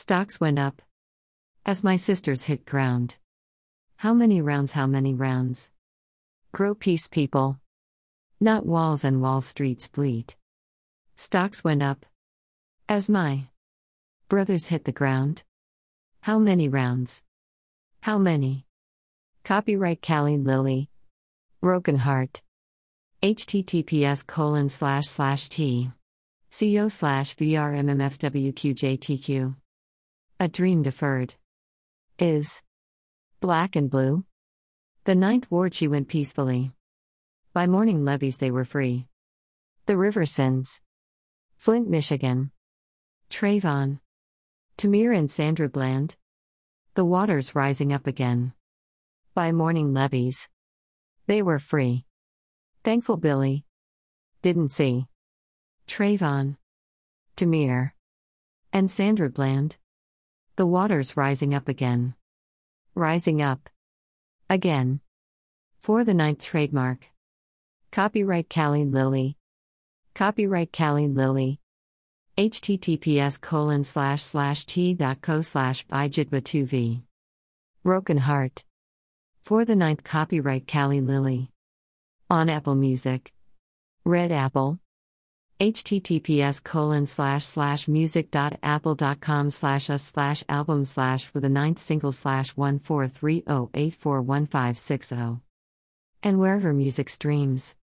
Stocks went up. As my sisters hit ground. How many rounds, how many rounds? Grow peace, people. Not walls and Wall Street's bleat. Stocks went up. As my brothers hit the ground. How many rounds? How many? Copyright Cali Lili. Broken Heart. https colon slash slash t. co slash vrmmfwqjtq. A dream deferred. Is. Black and blue? The ninth ward she went peacefully. By morning levees they were free. The river sends. Flint, Michigan. Trayvon. Tamir and Sandra Bland. The waters rising up again. By morning levees. They were free. Thankful Billy. Didn't see. Trayvon. Tamir. And Sandra Bland. The waters rising up again. Rising up. Again. For the ninth trademark. Copyright Cali Lili. Copyright Cali Lili https colon slash slash t.co slash bijidba2v. Broken Heart. For the ninth copyright Cali Lili. On Apple Music. Red Apple. Https colon slash slash music.apple.com slash us slash album slash for the ninth single slash 1430841560. And wherever music streams.